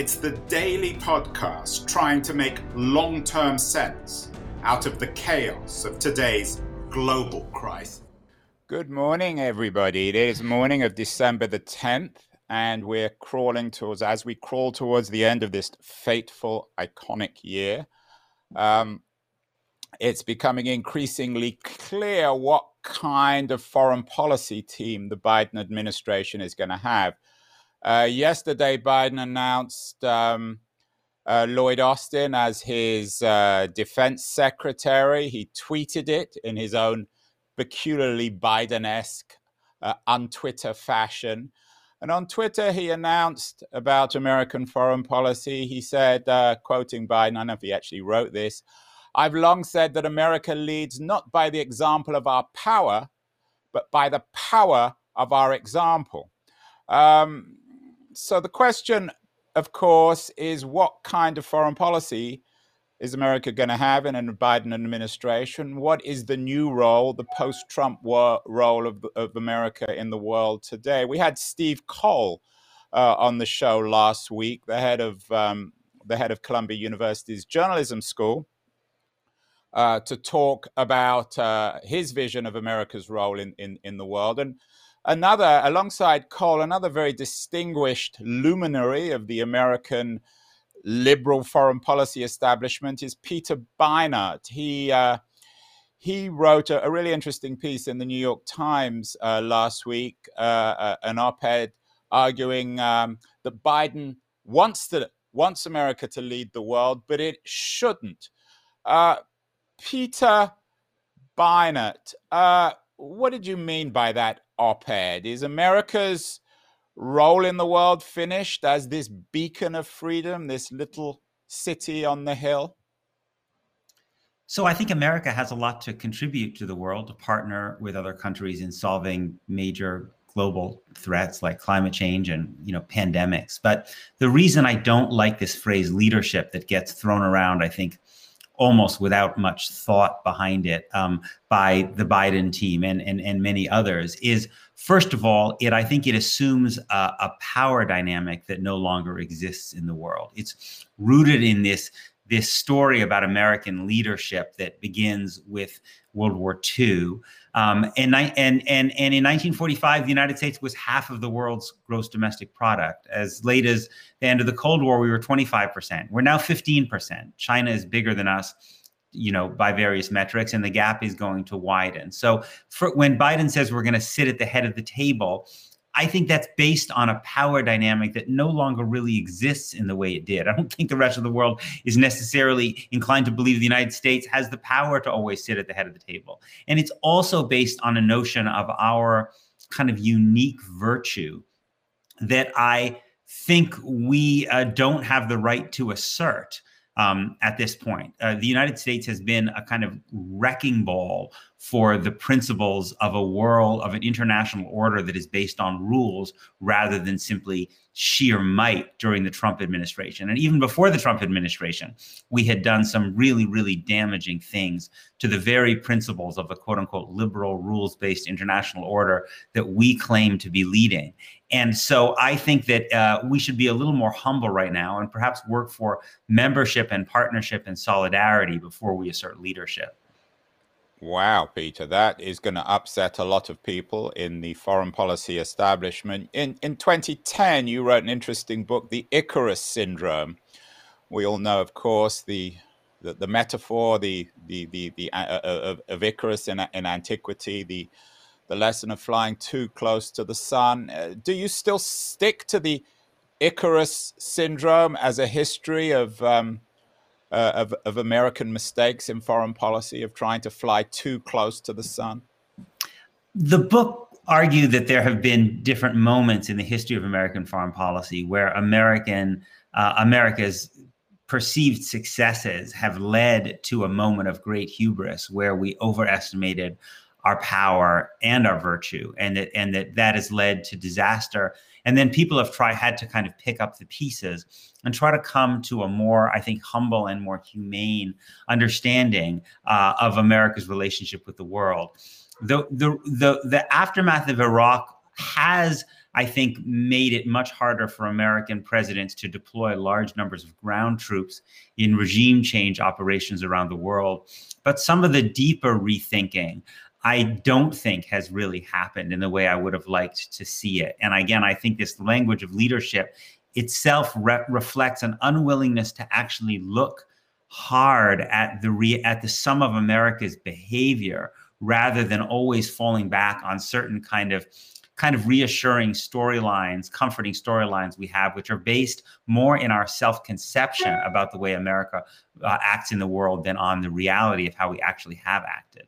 it's the daily podcast trying to make long term sense out of the chaos of today's global crisis. Good morning, everybody. It is morning of December the 10th, and we're crawling towards, as we crawl towards the end of this fateful, iconic year, um, it's becoming increasingly clear what kind of foreign policy team the Biden administration is going to have. Uh, yesterday, Biden announced um, uh, Lloyd Austin as his uh, defense secretary. He tweeted it in his own peculiarly Biden esque, uh, on Twitter fashion. And on Twitter, he announced about American foreign policy. He said, uh, quoting Biden, I don't know if he actually wrote this I've long said that America leads not by the example of our power, but by the power of our example. Um, so the question, of course, is what kind of foreign policy is America going to have in a Biden administration? What is the new role, the post-Trump role of, of America in the world today? We had Steve Coll uh, on the show last week, the head of um, the head of Columbia University's journalism school, uh, to talk about uh, his vision of America's role in, in, in the world. And Another, alongside Coll, another very distinguished luminary of the American liberal foreign policy establishment is Peter Beinart. He uh, he wrote a, a, really interesting piece in the New York Times uh, last week, uh, uh an op-ed arguing um, that Biden wants to wants America to lead the world, but it shouldn't. Uh, Peter Beinart, uh, what did you mean by that op ed? Is America's role in the world finished as this beacon of freedom, this little city on the hill? So I think America has a lot to contribute to the world to partner with other countries in solving major global threats like climate change and you know pandemics. But the reason I don't like this phrase leadership that gets thrown around, I think almost without much thought behind it um, by the Biden team and, and, and many others is first of all, it I think it assumes a, a power dynamic that no longer exists in the world. It's rooted in this this story about American leadership that begins with World War II. Um, and, and, and, and in 1945, the United States was half of the world's gross domestic product. As late as the end of the Cold War, we were 25%. We're now 15%. China is bigger than us you know by various metrics and the gap is going to widen so for, when biden says we're going to sit at the head of the table I think that's based on a power dynamic that no longer really exists in the way it did. I don't think the rest of the world is necessarily inclined to believe the United States has the power to always sit at the head of the table. And it's also based on a notion of our kind of unique virtue that I think we uh, don't have the right to assert um, at this point. Uh, the United States has been a kind of wrecking ball for the principles of a world, of an international order that is based on rules rather than simply sheer might during the Trump administration. And even before the Trump administration, we had done some really, really damaging things to the very principles of the quote unquote liberal rules based international order that we claim to be leading. And so I think that uh, we should be a little more humble right now and perhaps work for membership and partnership and solidarity before we assert leadership. Wow, Peter, that is going to upset a lot of people in the foreign policy establishment. In in 2010, you wrote an interesting book, The Icarus Syndrome. We all know, of course, the the, the metaphor, the the the, the uh, uh of, of, Icarus in, in antiquity, the the lesson of flying too close to the sun. Uh, do you still stick to the Icarus syndrome as a history of um, uh, of, of American mistakes in foreign policy of trying to fly too close to the sun? The book argued that there have been different moments in the history of American foreign policy where American uh, America's perceived successes have led to a moment of great hubris where we overestimated our power and our virtue and that and that that has led to disaster and then people have tried had to kind of pick up the pieces and try to come to a more i think humble and more humane understanding uh, of america's relationship with the world the, the the the aftermath of iraq has I think made it much harder for American presidents to deploy large numbers of ground troops in regime change operations around the world. But some of the deeper rethinking I don't think has really happened in the way I would have liked to see it. And again, I think this language of leadership itself re- reflects an unwillingness to actually look hard at the re- at the sum of America's behavior rather than always falling back on certain kind of kind of reassuring storylines, comforting storylines we have, which are based more in our self conception about the way America uh, acts in the world than on the reality of how we actually have acted.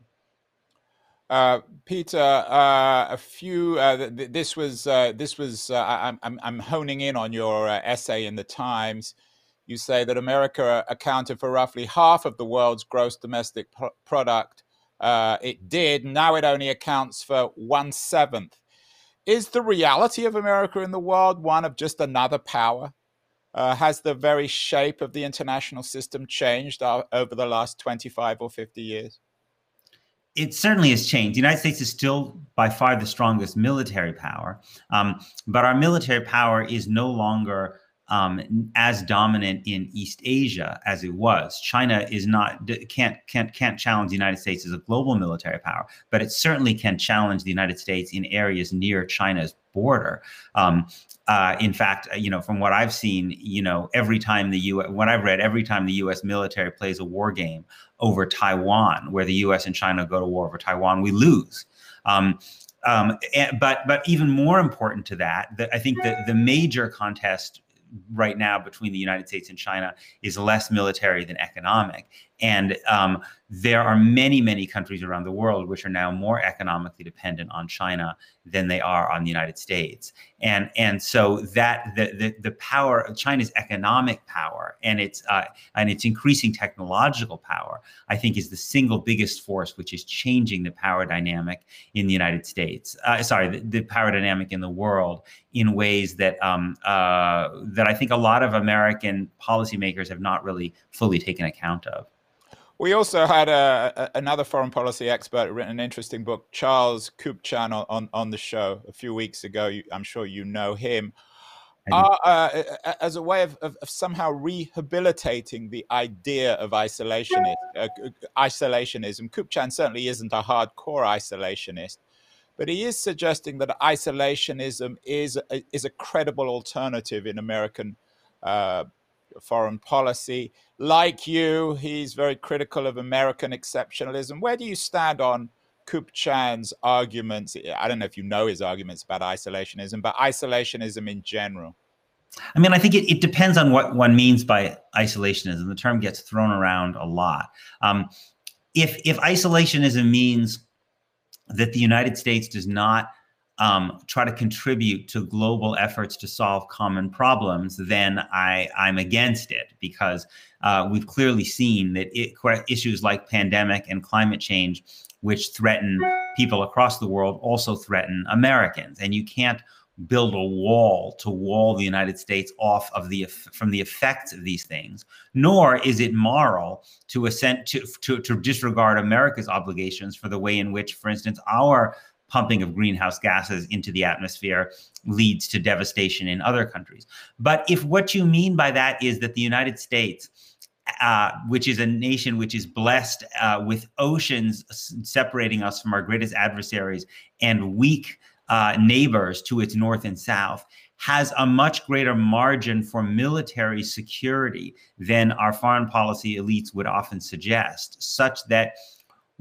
Uh, Peter, uh, a few. Uh, th- this was uh, this was. Uh, I'm, I'm, honing in on your uh, essay in the Times. You say that America accounted for roughly half of the world's gross domestic product. it did. Now it only accounts for one seventh. Is the reality of America in the world one of just another power? has the very shape of the international system changed over the last 25 or 50 years? It certainly has changed. The United States is still by far the strongest military power, um, but our military power is no longer um, as dominant in East Asia as it was. China is not can't can't can't challenge the United States as a global military power, but it certainly can challenge the United States in areas near China's border. Um, uh, in fact, you know, from what I've seen, you know, every time the U.S. what I've read, every time the U.S. military plays a war game over Taiwan, where the U.S. and China go to war over Taiwan, we lose. Um, um, and, but but even more important to that, the, I think the the major contest right now between the United States and China is less military than economic. And um, there are many, many countries around the world which are now more economically dependent on China than they are on the United States. And and so that the the, the power of China's economic power and its uh, and its increasing technological power, I think, is the single biggest force which is changing the power dynamic in the United States. Uh, sorry, the, the, power dynamic in the world in ways that um, uh, that I think a lot of American policymakers have not really fully taken account of. We also had a, a, another foreign policy expert written an interesting book, Charles Kupchan, on, on, the show a few weeks ago. You, I'm sure you know him. Uh, uh, as a way of, of, of, somehow rehabilitating the idea of isolationism. Uh, isolationism. Kupchan certainly isn't a hardcore isolationist, but he is suggesting that isolationism is a, is a credible alternative in American uh, foreign policy. Like you, he's very critical of American exceptionalism. Where do you stand on Kupchan's arguments? I don't know if you know his arguments about isolationism, but isolationism in general. I mean, I think it, it depends on what one means by isolationism. The term gets thrown around a lot. Um, if if isolationism means that the United States does not um, try to contribute to global efforts to solve common problems, then I, I'm against it because uh, we've clearly seen that it, issues like pandemic and climate change, which threaten people across the world, also threaten Americans. And you can't build a wall to wall the United States off of the from the effects of these things. Nor is it moral to assent to, to, to disregard America's obligations for the way in which, for instance, our pumping of greenhouse gases into the atmosphere leads to devastation in other countries. But if what you mean by that is that the United States, uh, which is a nation which is blessed uh, with oceans separating us from our greatest adversaries and weak uh, neighbors to its north and south, has a much greater margin for military security than our foreign policy elites would often suggest, such that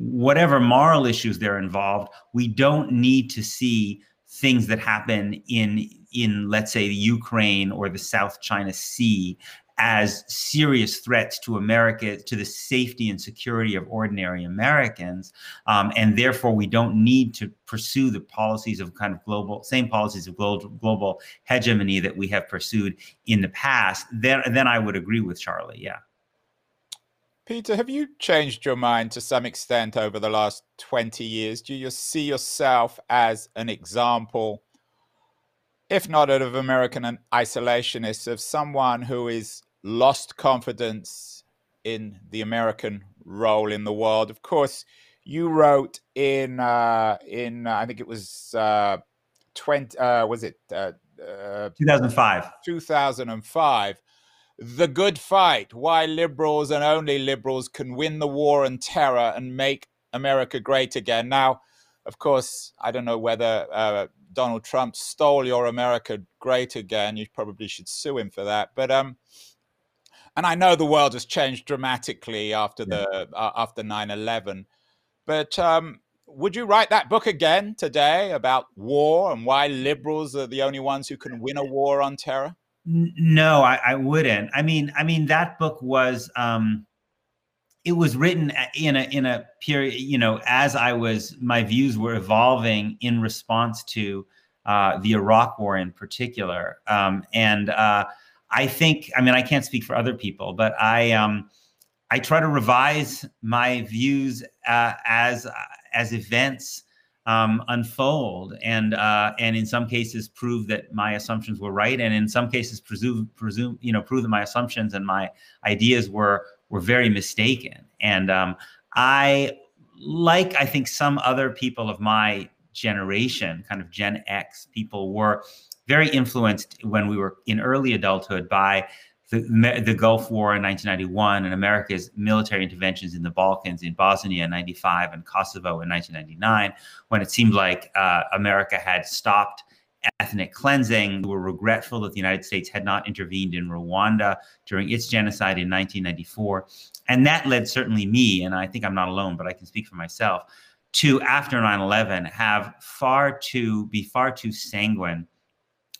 whatever moral issues they're involved, we don't need to see things that happen in in let's say the Ukraine or the South China Sea as serious threats to America, to the safety and security of ordinary Americans. Um, and therefore, we don't need to pursue the policies of kind of global, same policies of global, global hegemony that we have pursued in the past. Then, then I would agree with Charlie. Yeah. Peter, have you changed your mind to some extent over the last 20 years? Do you see yourself as an example, if not of American isolationists, of someone who is lost confidence in the American role in the world? Of course, you wrote in uh, in uh, I think it was uh, 20 uh, was it uh, 2005 2005 the Good Fight: Why Liberals and Only Liberals Can Win the War on Terror and Make America Great Again. Now, of course, I don't know whether Donald Trump stole your America Great Again. You probably should sue him for that. But um, and I know the world has changed dramatically after yeah. the uh, after 9/11. But um, would you write that book again today about war and why liberals are the only ones who can win a war on terror? No, I, I wouldn't. I mean, I mean that book was um, it was written in a in a period, you know, as I was my views were evolving in response to uh, the Iraq War in particular, um, and uh, I think, I mean, I can't speak for other people, but I um, I try to revise my views uh, as as events um, unfold, and uh, and in some cases prove that my assumptions were right, and in some cases presume presume you know prove that my assumptions and my ideas were were very mistaken. And um, I like I think some other people of my generation, kind of Gen X people, were very influenced when we were in early adulthood by the, the Gulf War in 1991 and America's military interventions in the Balkans, in Bosnia in 95 and Kosovo in 1999, when it seemed like uh, America had stopped ethnic cleansing. We were regretful that the United States had not intervened in Rwanda during its genocide in 1994. And that led certainly me, and I think I'm not alone, but I can speak for myself, to after 9 11 have far too, be far too sanguine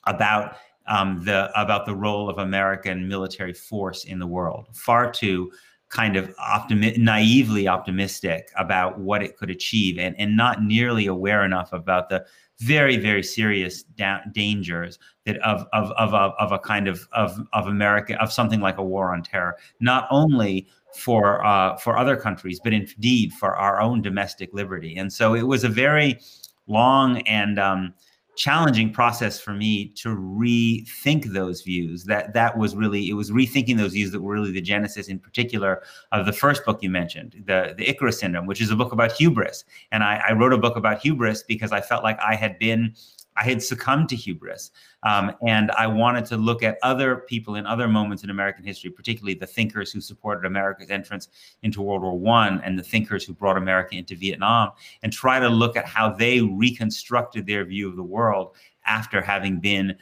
about um, the about the role of American military force in the world. Far too kind of optimi- naively optimistic about what it could achieve, and and not nearly aware enough about the very very serious da- dangers that of of of of, of a kind of of of America of something like a war on terror, not only for uh, for other countries, but indeed for our own domestic liberty. And so it was a very long and um, challenging process for me to rethink those views. That that was really it was rethinking those views that were really the genesis in particular of the first book you mentioned the the icarus syndrome which is a book about hubris. And i, I wrote a book about hubris because i felt like i had been I had succumbed to hubris. Um, and I wanted to look at other people in other moments in American history, particularly the thinkers who supported America's entrance into World War One and the thinkers who brought America into Vietnam, and try to look at how they reconstructed their view of the world after having been,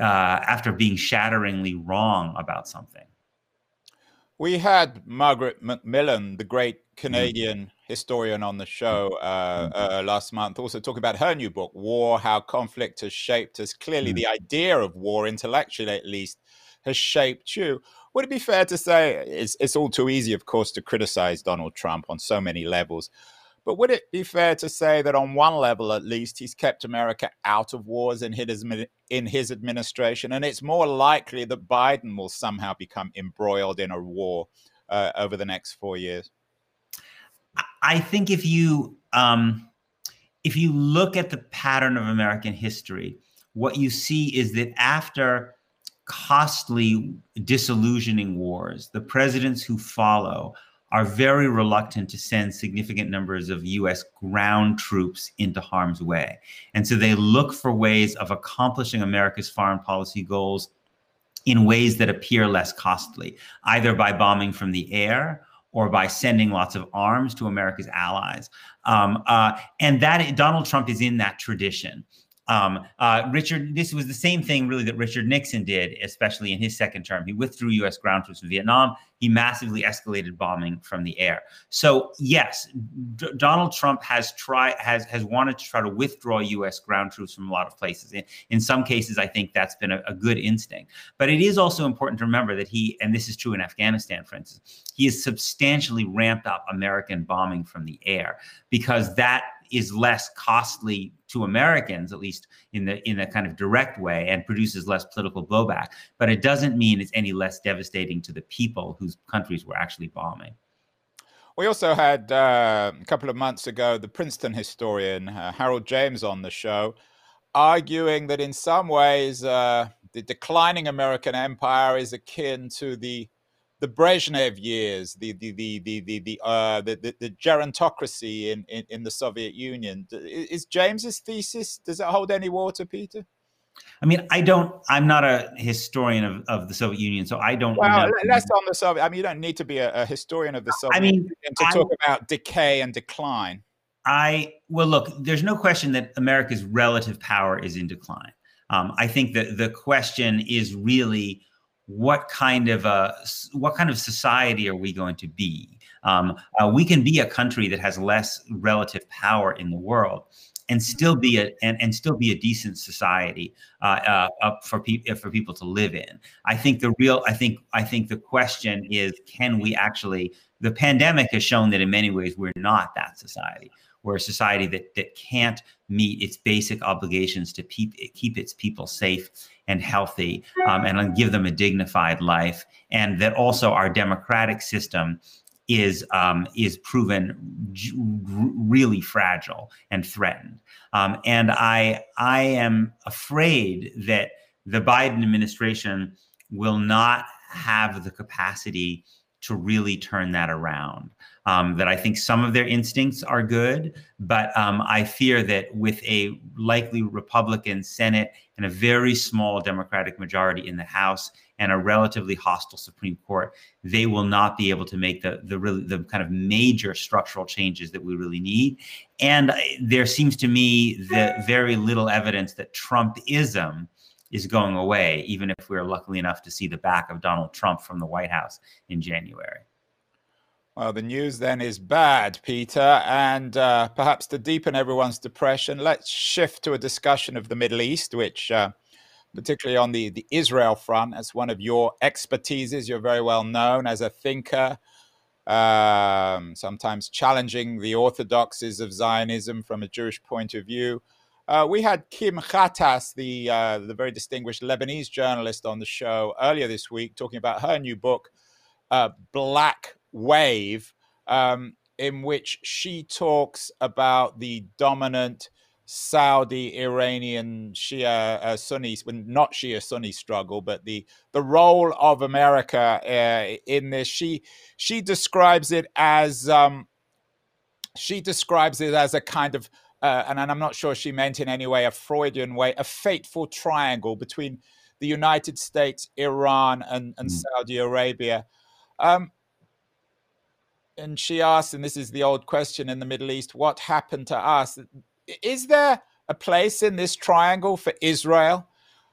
uh, after being shatteringly wrong about something. We had Margaret Macmillan, the great Canadian mm. historian, on the show uh, mm. uh, last month, also talking about her new book, War How Conflict Has Shaped Us. Clearly, mm. the idea of war, intellectually at least, has shaped you. Would it be fair to say it's, it's all too easy, of course, to criticize Donald Trump on so many levels? But would it be fair to say that on one level, at least, he's kept America out of wars in his, in his administration? And it's more likely that Biden will somehow become embroiled in a war uh, over the next four years? I think if you um, if you look at the pattern of American history, what you see is that after costly, disillusioning wars, the presidents who follow are very reluctant to send significant numbers of US ground troops into harm's way. And so they look for ways of accomplishing America's foreign policy goals in ways that appear less costly, either by bombing from the air or by sending lots of arms to America's allies. Um, uh, and that Donald Trump is in that tradition. Um, uh, Richard, this was the same thing really that Richard Nixon did, especially in his second term. He withdrew U.S. ground troops from Vietnam. He massively escalated bombing from the air. So yes, D- Donald Trump has tried has has wanted to try to withdraw U.S. ground troops from a lot of places. In, in some cases, I think that's been a, a good instinct. But it is also important to remember that he, and this is true in Afghanistan, for instance, he has substantially ramped up American bombing from the air because that is less costly to Americans, at least in the in a kind of direct way, and produces less political blowback. But it doesn't mean it's any less devastating to the people whose countries we're actually bombing. We also had uh, a couple of months ago the Princeton historian uh, Harold James on the show, arguing that in some ways uh, the declining American empire is akin to the the Brezhnev years, the the the the the the, uh, the, the, the gerontocracy in, in, in the Soviet Union. Is James's thesis does it hold any water, Peter? I mean, I don't. I'm not a historian of, of the Soviet Union, so I don't. Well, know. less on the Soviet. I mean, you don't need to be a, a historian of the Soviet I mean, Union to I, talk about decay and decline. I well, look. There's no question that America's relative power is in decline. Um, I think that the question is really what kind of a what kind of society are we going to be? Um, uh, we can be a country that has less relative power in the world and still be a and, and still be a decent society uh, uh, for people for people to live in. I think the real I think I think the question is can we actually the pandemic has shown that in many ways we're not that society. We're a society that that can't meet its basic obligations to keep keep its people safe and healthy um, and give them a dignified life. And that also our democratic system is um, is proven really fragile and threatened. Um, and I I am afraid that the Biden administration will not have the capacity to really turn that around. Um, that I think some of their instincts are good, but um, I fear that with a likely Republican Senate and a very small Democratic majority in the House and a relatively hostile Supreme Court, they will not be able to make the the really the kind of major structural changes that we really need. And there seems to me that very little evidence that Trumpism is going away, even if we're lucky enough to see the back of Donald Trump from the White House in January. Well, the news then is bad, Peter. And uh, perhaps to deepen everyone's depression, let's shift to a discussion of the Middle East, which, uh, particularly on the, the Israel front, as one of your expertises, you're very well known as a thinker, um, sometimes challenging the orthodoxies of Zionism from a Jewish point of view. Uh, we had Kim Ghattas, the uh, the very distinguished Lebanese journalist, on the show earlier this week, talking about her new book, uh, Black Wave, um, in which she talks about the dominant Saudi Iranian Shia uh, Sunni, well, not Shia Sunni struggle, but the the role of America uh, in this. She she describes it as um, she describes it as a kind of uh, and, and I'm not sure she meant in any way a Freudian way, a fateful triangle between the United States, Iran, and, and mm. Saudi Arabia. Um, and she asked, and this is the old question in the Middle East, what happened to us? Is there a place in this triangle for Israel?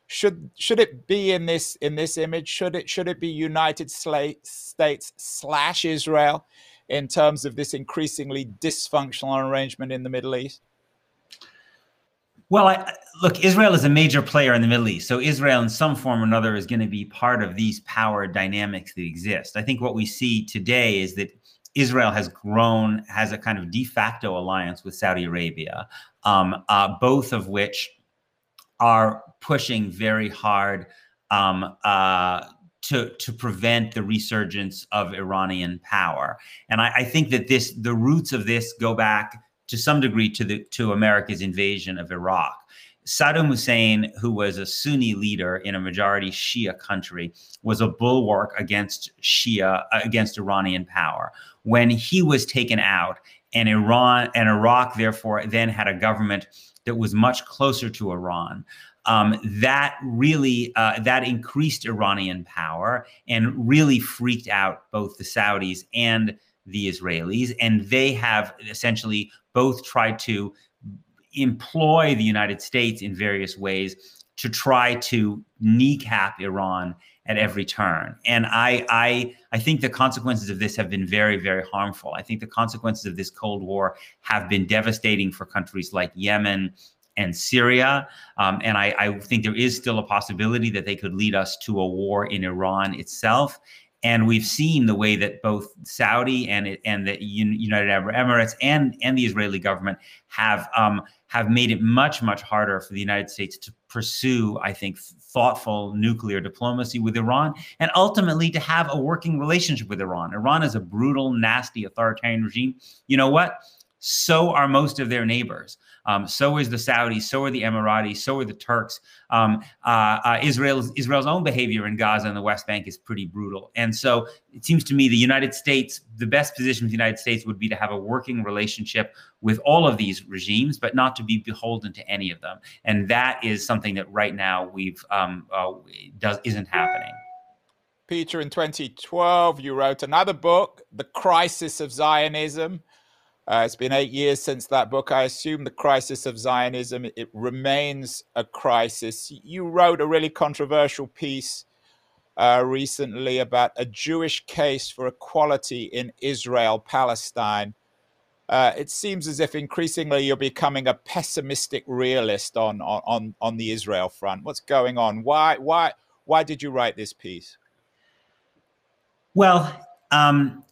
Should should it be in this in this image? Should it should it be United States slash Israel in terms of this increasingly dysfunctional arrangement in the Middle East? Well, I, look, Israel is a major player in the Middle East. So Israel, in some form or another, is going to be part of these power dynamics that exist. I think what we see today is that Israel has grown, has a kind of de facto alliance with Saudi Arabia, um, uh, both of which are pushing very hard um, uh, to to prevent the resurgence of Iranian power. And I, I, think that this the roots of this go back to some degree to the to America's invasion of Iraq. Saddam Hussein, who was a Sunni leader in a majority Shia country, was a bulwark against Shia against Iranian power. When he was taken out, and Iran and Iraq therefore then had a government that was much closer to Iran. Um, that really uh, that increased Iranian power and really freaked out both the Saudis and the Israelis, and they have essentially both tried to employ the United States in various ways to try to kneecap Iran at every turn. And I, I, I think the consequences of this have been very, very harmful. I think the consequences of this Cold War have been devastating for countries like Yemen and Syria. Um, and I, I think there is still a possibility that they could lead us to a war in Iran itself. And we've seen the way that both Saudi and and the United Arab Emirates and and the Israeli government have um, have made it much much harder for the United States to pursue, I think, thoughtful nuclear diplomacy with Iran, and ultimately to have a working relationship with Iran. Iran is a brutal, nasty, authoritarian regime. You know what? So are most of their neighbors. Um, so is the Saudis. So are the Emiratis. So are the Turks. Um, uh, uh, Israel's Israel's own behavior in Gaza and the West Bank is pretty brutal. And so it seems to me the United States, the best position for the United States would be to have a working relationship with all of these regimes, but not to be beholden to any of them. And that is something that right now we've um, uh, does isn't happening. Peter, in 2012, you wrote another book, The Crisis of Zionism. Uh, it's been eight years since that book. I assume the crisis of Zionism it remains a crisis. You wrote a really controversial piece uh, recently about a Jewish case for equality in Israel Palestine. Uh, it seems as if increasingly you're becoming a pessimistic realist on, on on the Israel front. What's going on? Why why why did you write this piece? Well, um,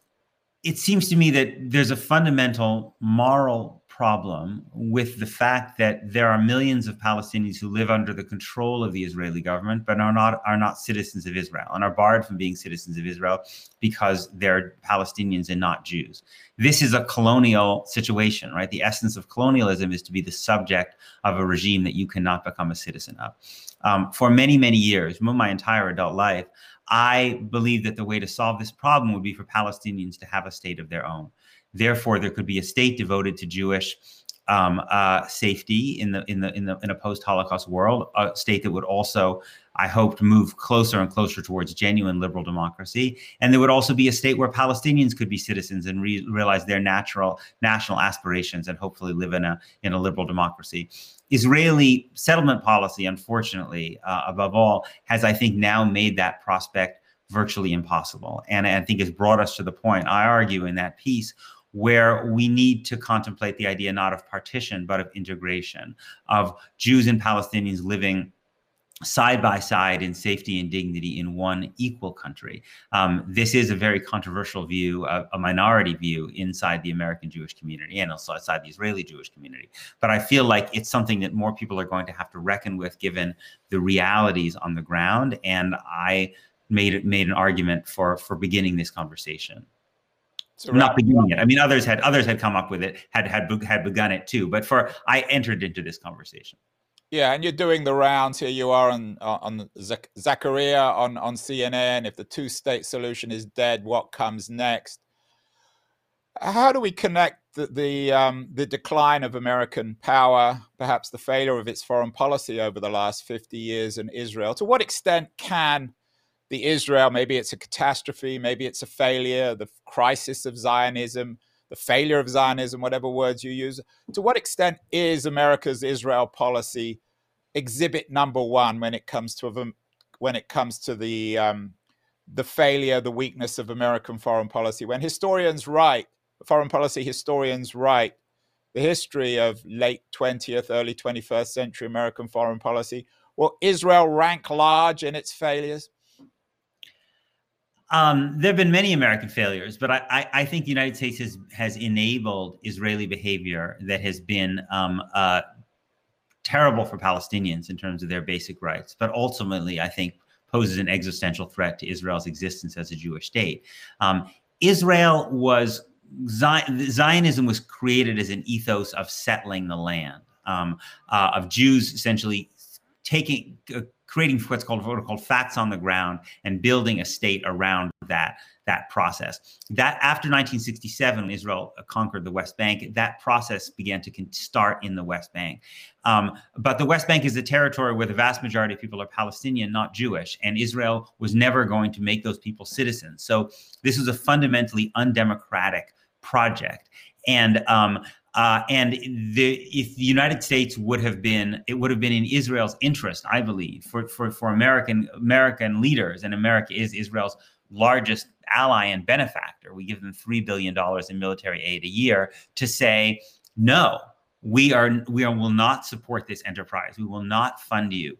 it seems to me that there's a fundamental moral problem with the fact that there are millions of Palestinians who live under the control of the Israeli government, but are not are not citizens of Israel and are barred from being citizens of Israel because they're Palestinians and not Jews. This is a colonial situation, right? The essence of colonialism is to be the subject of a regime that you cannot become a citizen of. Um, for many, many years, my entire adult life, I believe that the way to solve this problem would be for Palestinians to have a state of their own. Therefore, there could be a state devoted to Jewish um, uh, safety in the in the in the in a post-Holocaust world, a state that would also, I hope, move closer and closer towards genuine liberal democracy, and there would also be a state where Palestinians could be citizens and re- realize their natural national aspirations and hopefully live in a in a liberal democracy. Israeli settlement policy, unfortunately, uh, above all, has I think now made that prospect virtually impossible, and I think has brought us to the point I argue in that piece where we need to contemplate the idea not of partition, but of integration, of Jews and Palestinians living side by side in safety and dignity in one equal country. Um, this is a very controversial view, a, a, minority view inside the American Jewish community and also outside the Israeli Jewish community. But I feel like it's something that more people are going to have to reckon with given the realities on the ground. And I made made an argument for for beginning this conversation. So not beginning it. I mean, others had others had come up with it, had had had begun it too. But for I entered into this conversation. Yeah, and you're doing the rounds here. You are on on Zakaria on on CNN. If the two state solution is dead, what comes next? How do we connect the the, um, the decline of American power, perhaps the failure of its foreign policy over the last 50 years in Israel? To what extent can the Israel, maybe it's a catastrophe, maybe it's a failure, the crisis of Zionism, the failure of Zionism, whatever words you use. To what extent is America's Israel policy exhibit number one when it comes to when it comes to the um, the failure, the weakness of American foreign policy? When historians write, foreign policy historians write the history of late 20th, early 21st century American foreign policy, will Israel rank large in its failures? Um, there have been many American failures, but I, I, I, think the United States has, has enabled Israeli behavior that has been um, uh, terrible for Palestinians in terms of their basic rights, but ultimately, I think, poses an existential threat to Israel's existence as a Jewish state. Um, Israel was Zionism was created as an ethos of settling the land, um, uh, of Jews essentially taking uh, creating what's called what are called facts on the ground and building a state around that that process. That after 1967, Israel conquered the West Bank. That process began to start in the West Bank. Um, but the West Bank is a territory where the vast majority of people are Palestinian, not Jewish, and Israel was never going to make those people citizens. So this was a fundamentally undemocratic project. And um, Uh, and the, if the United States would have been, it would have been in Israel's interest, I believe, for, for, for American American leaders, and America is Israel's largest ally and benefactor. We give them three billion dollars in military aid a year to say no. We are we are, will not support this enterprise. We will not fund you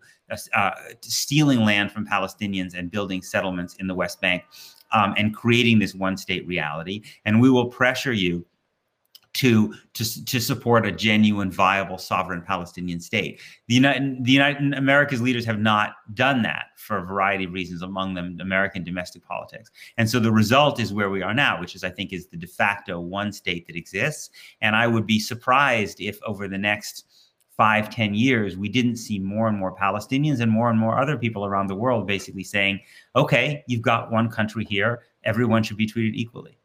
uh, stealing land from Palestinians and building settlements in the West Bank um, and creating this one state reality. And we will pressure you to, to, to support a genuine, viable, sovereign Palestinian state. The United, the United America's leaders have not done that for a variety of reasons, among them American domestic politics. And so the result is where we are now, which is, I think, is the de facto one state that exists. And I would be surprised if over the next five, ten years, we didn't see more and more Palestinians and more and more other people around the world basically saying, okay, you've got one country here, everyone should be treated equally.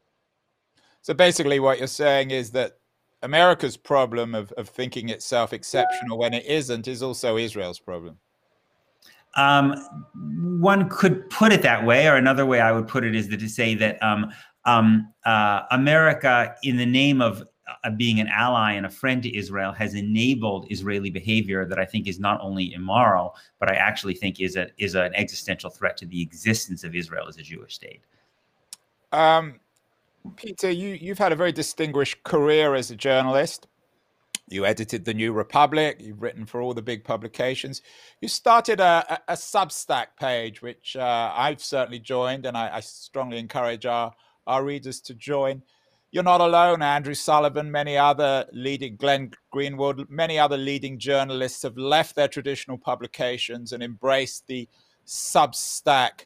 So basically, what you're saying is that America's problem of, of thinking itself exceptional when it isn't is also Israel's problem. Um, one could put it that way, or another way I would put it is that to say that um, um, uh, America, in the name of uh, being an ally and a friend to Israel, has enabled Israeli behavior that I think is not only immoral, but I actually think is a is an existential threat to the existence of Israel as a Jewish state. Um, Peter, you, you've had a very distinguished career as a journalist. You edited the New Republic. You've written for all the big publications. You started a, a, a Substack page, which uh, I've certainly joined, and I, I, strongly encourage our, our readers to join. You're not alone. Andrew Sullivan, many other leading, Glenn Greenwald, many other leading journalists have left their traditional publications and embraced the Substack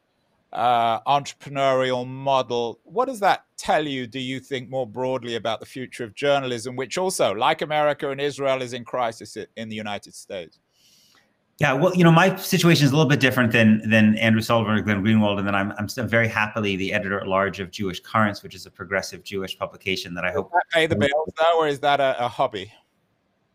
uh, entrepreneurial model. What does that tell you, do you think, more broadly about the future of journalism, which also, like America and Israel, is in crisis in the United States? Yeah, well, you know, my situation is a little bit different than than Andrew Sullivan or Glenn Greenwald, and then I'm I'm still very happily the editor at large of Jewish Currents, which is a progressive Jewish publication that I hope. Does that pay the bills, though, or is that a, a hobby?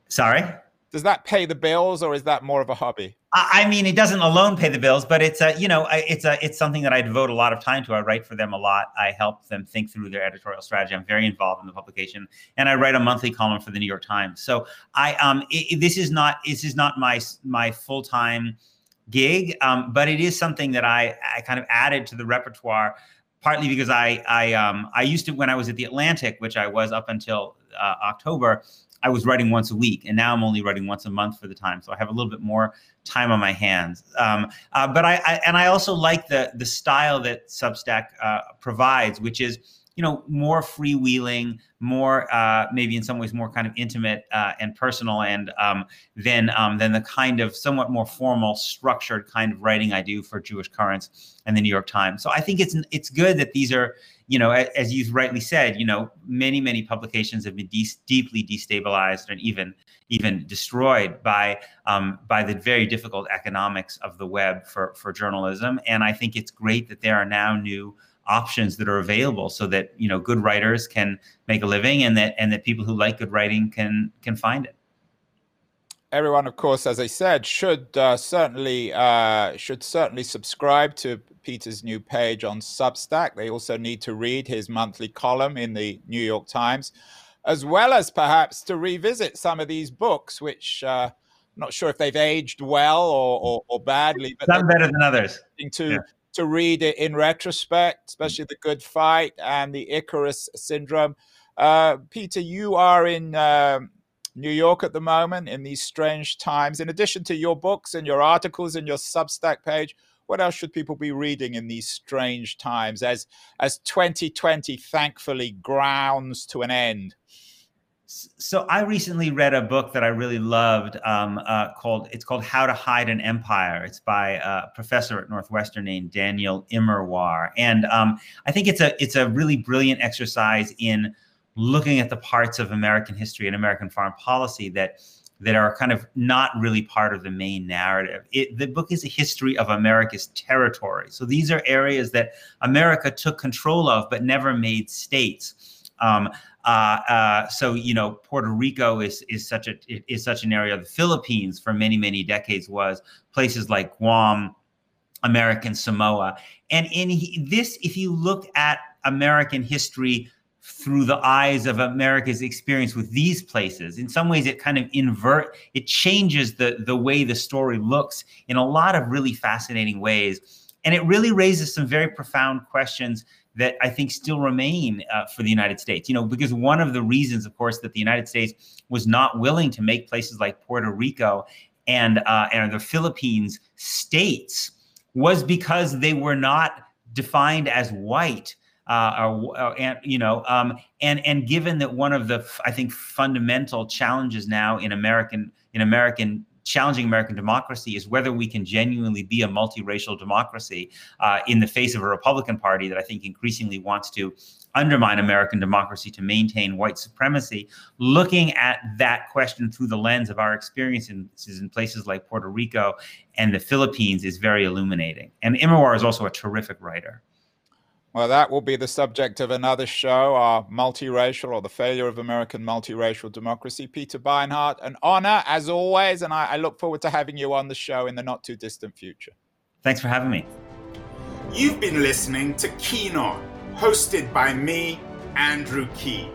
Sorry does that pay the bills or is that more of a hobby? I mean it doesn't alone pay the bills but it's a you know it's a it's something that i devote a lot of time to. I write for them a lot. I help them think through their editorial strategy. I'm very involved in the publication and i write a monthly column for the new york times. So i um it, this is not this is not my my full-time gig um, but it is something that i i kind of added to the repertoire partly because i i um i used to when i was at the atlantic which i was up until uh, october I was writing once a week, and now I'm only writing once a month for the time. So I have a little bit more time on my hands. Um, uh, but I, I, and I also like the the style that Substack uh, provides, which is you know more freewheeling, more uh, maybe in some ways more kind of intimate uh, and personal, and um, than um, than the kind of somewhat more formal, structured kind of writing I do for Jewish Currents and the New York Times. So I think it's it's good that these are you know, as you've rightly said, you know, many many publications have been de- deeply destabilized and even even destroyed by um, by the very difficult economics of the web for for journalism. And I think it's great that there are now new options that are available so that you know good writers can make a living and that and that people who like good writing can can find it everyone of course as i said should uh, certainly uh, should certainly subscribe to Peter's new page on Substack. They also need to read his monthly column in the New York Times, as well as perhaps to revisit some of these books, which uh, I'm not sure if they've aged well or, or, or badly. But some better than others. To, yeah. To read it in retrospect, especially The Good Fight and The Icarus Syndrome. Uh, Peter, you are in uh, New York at the moment in these strange times. In addition to your books and your articles and your Substack page, what else should people be reading in these strange times as as 2020 thankfully grounds to an end? So I recently read a book that I really loved um, uh, called it's called How to Hide an Empire. It's by a professor at Northwestern named Daniel Immerwahr, and um, I think it's a it's a really brilliant exercise in looking at the parts of American history and American foreign policy that that are kind of not really part of the main narrative. It, the book is a history of America's territory. So these are areas that America took control of but never made states. Um, Uh, uh, so you know, Puerto Rico is is such a is such an area. The Philippines for many many decades was places like Guam, American Samoa, and in this, if you look at American history through the eyes of America's experience with these places. In some ways, it kind of invert, it changes the, the way the story looks in a lot of really fascinating ways. And it really raises some very profound questions that I think still remain uh, for the United States. You know, because one of the reasons, of course, that the United States was not willing to make places like Puerto Rico and uh, and the Philippines states was because they were not defined as white. Uh, or, uh, and you know, um, and and given that one of the I think fundamental challenges now in American in American challenging American democracy is whether we can genuinely be a multiracial democracy uh, in the face of a Republican Party that I think increasingly wants to undermine American democracy to maintain white supremacy. Looking at that question through the lens of our experiences in places like Puerto Rico and the Philippines is very illuminating. And Immerwahr is also a terrific writer. Well, that will be the subject of another show, our multiracial or the failure of American multiracial democracy. Peter Beinart, an honor as always, and I, I look forward to having you on the show in the not too distant future. Thanks for having me. You've been listening to Keen On, hosted by me, Andrew Keen.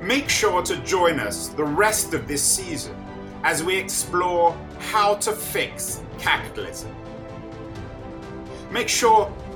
Make sure to join us the rest of this season as we explore how to fix capitalism. Make sure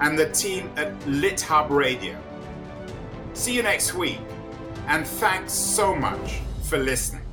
and the team at LitHub Radio. See you next week, and thanks so much for listening.